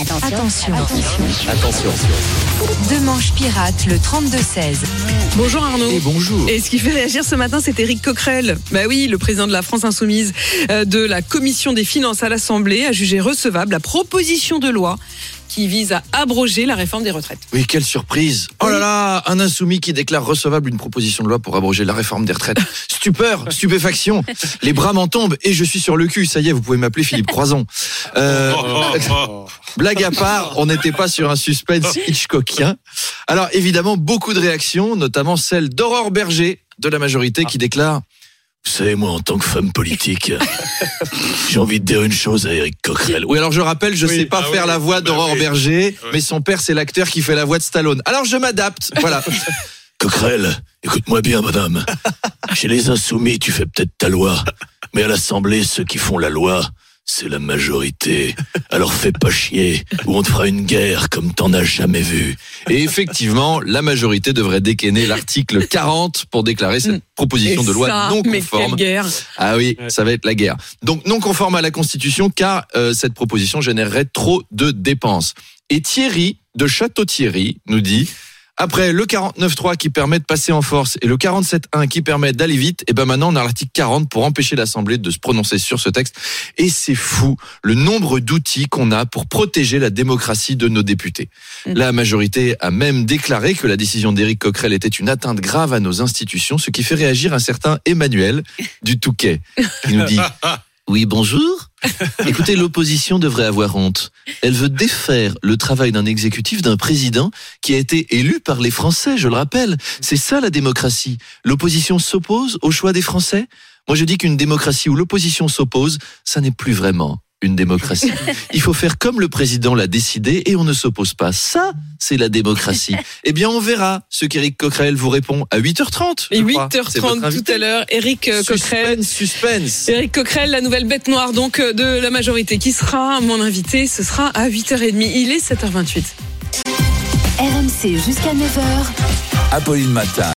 Attention. Attention. Deux manches pirates, le 32-16. Bonjour Arnaud. Et bonjour. Et ce qui fait réagir ce matin, c'est Éric Coquerel. Bah oui, le président de la France Insoumise euh, de la Commission des finances à l'Assemblée a jugé recevable la proposition de loi qui vise à abroger la réforme des retraites. Oui, quelle surprise. Oh là là, un insoumis qui déclare recevable une proposition de loi pour abroger la réforme des retraites. Stupeur, stupéfaction. Les bras m'en tombent et je suis sur le cul. Ça y est, vous pouvez m'appeler Philippe Croison. Euh, blague à part, on n'était pas sur un suspense Hitchcockien. Alors évidemment, beaucoup de réactions, notamment celle d'Aurore Berger de la majorité qui déclare vous savez, moi, en tant que femme politique, j'ai envie de dire une chose à Eric Coquerel. Oui, alors je rappelle, je Oui. sais pas Ah faire oui. la voix Bah d'Aurore oui. Berger, mais son père, c'est l'acteur qui fait la voix de Stallone. Alors je m'adapte, voilà. Coquerel, écoute-moi bien, madame. Chez les insoumis, tu fais peut-être ta loi, mais à l'Assemblée, ceux qui font la loi, c'est la majorité. Alors fais pas chier, ou on te fera une guerre comme t'en as jamais vu. Et effectivement, la majorité devrait dégainer l'article 40 pour déclarer cette proposition Et de loi ça, non mais conforme. quelle guerre Ah oui, ça va être la guerre. Donc non conforme à la Constitution car euh, cette proposition générerait trop de dépenses. Et Thierry de Château-Thierry nous dit après le 49.3 qui permet de passer en force et le 47.1 qui permet d'aller vite, et ben maintenant on a l'article 40 pour empêcher l'Assemblée de se prononcer sur ce texte. Et c'est fou le nombre d'outils qu'on a pour protéger la démocratie de nos députés. Mm. La majorité a même déclaré que la décision d'Éric Coquerel était une atteinte grave à nos institutions, ce qui fait réagir un certain Emmanuel du Touquet qui nous dit oui, bonjour. Écoutez, l'opposition devrait avoir honte. Elle veut défaire le travail d'un exécutif, d'un président qui a été élu par les Français, je le rappelle. C'est ça la démocratie. L'opposition s'oppose au choix des Français? Moi, je dis qu'une démocratie où l'opposition s'oppose, ça n'est plus vraiment une démocratie. Il faut faire comme le président l'a décidé et on ne s'oppose pas. Ça, c'est la démocratie. Eh bien, on verra ce qu'Éric Coquerel vous répond à 8h30. Et je crois. C'est votre 8h30 tout à l'heure, Éric euh, Coquerel. Suspense, suspense. Éric Coquerel, la nouvelle bête noire donc euh, de la majorité, qui sera mon invité. Ce sera à 8h30. Il est 7h28. RMC jusqu'à 9h. Apolline Matin.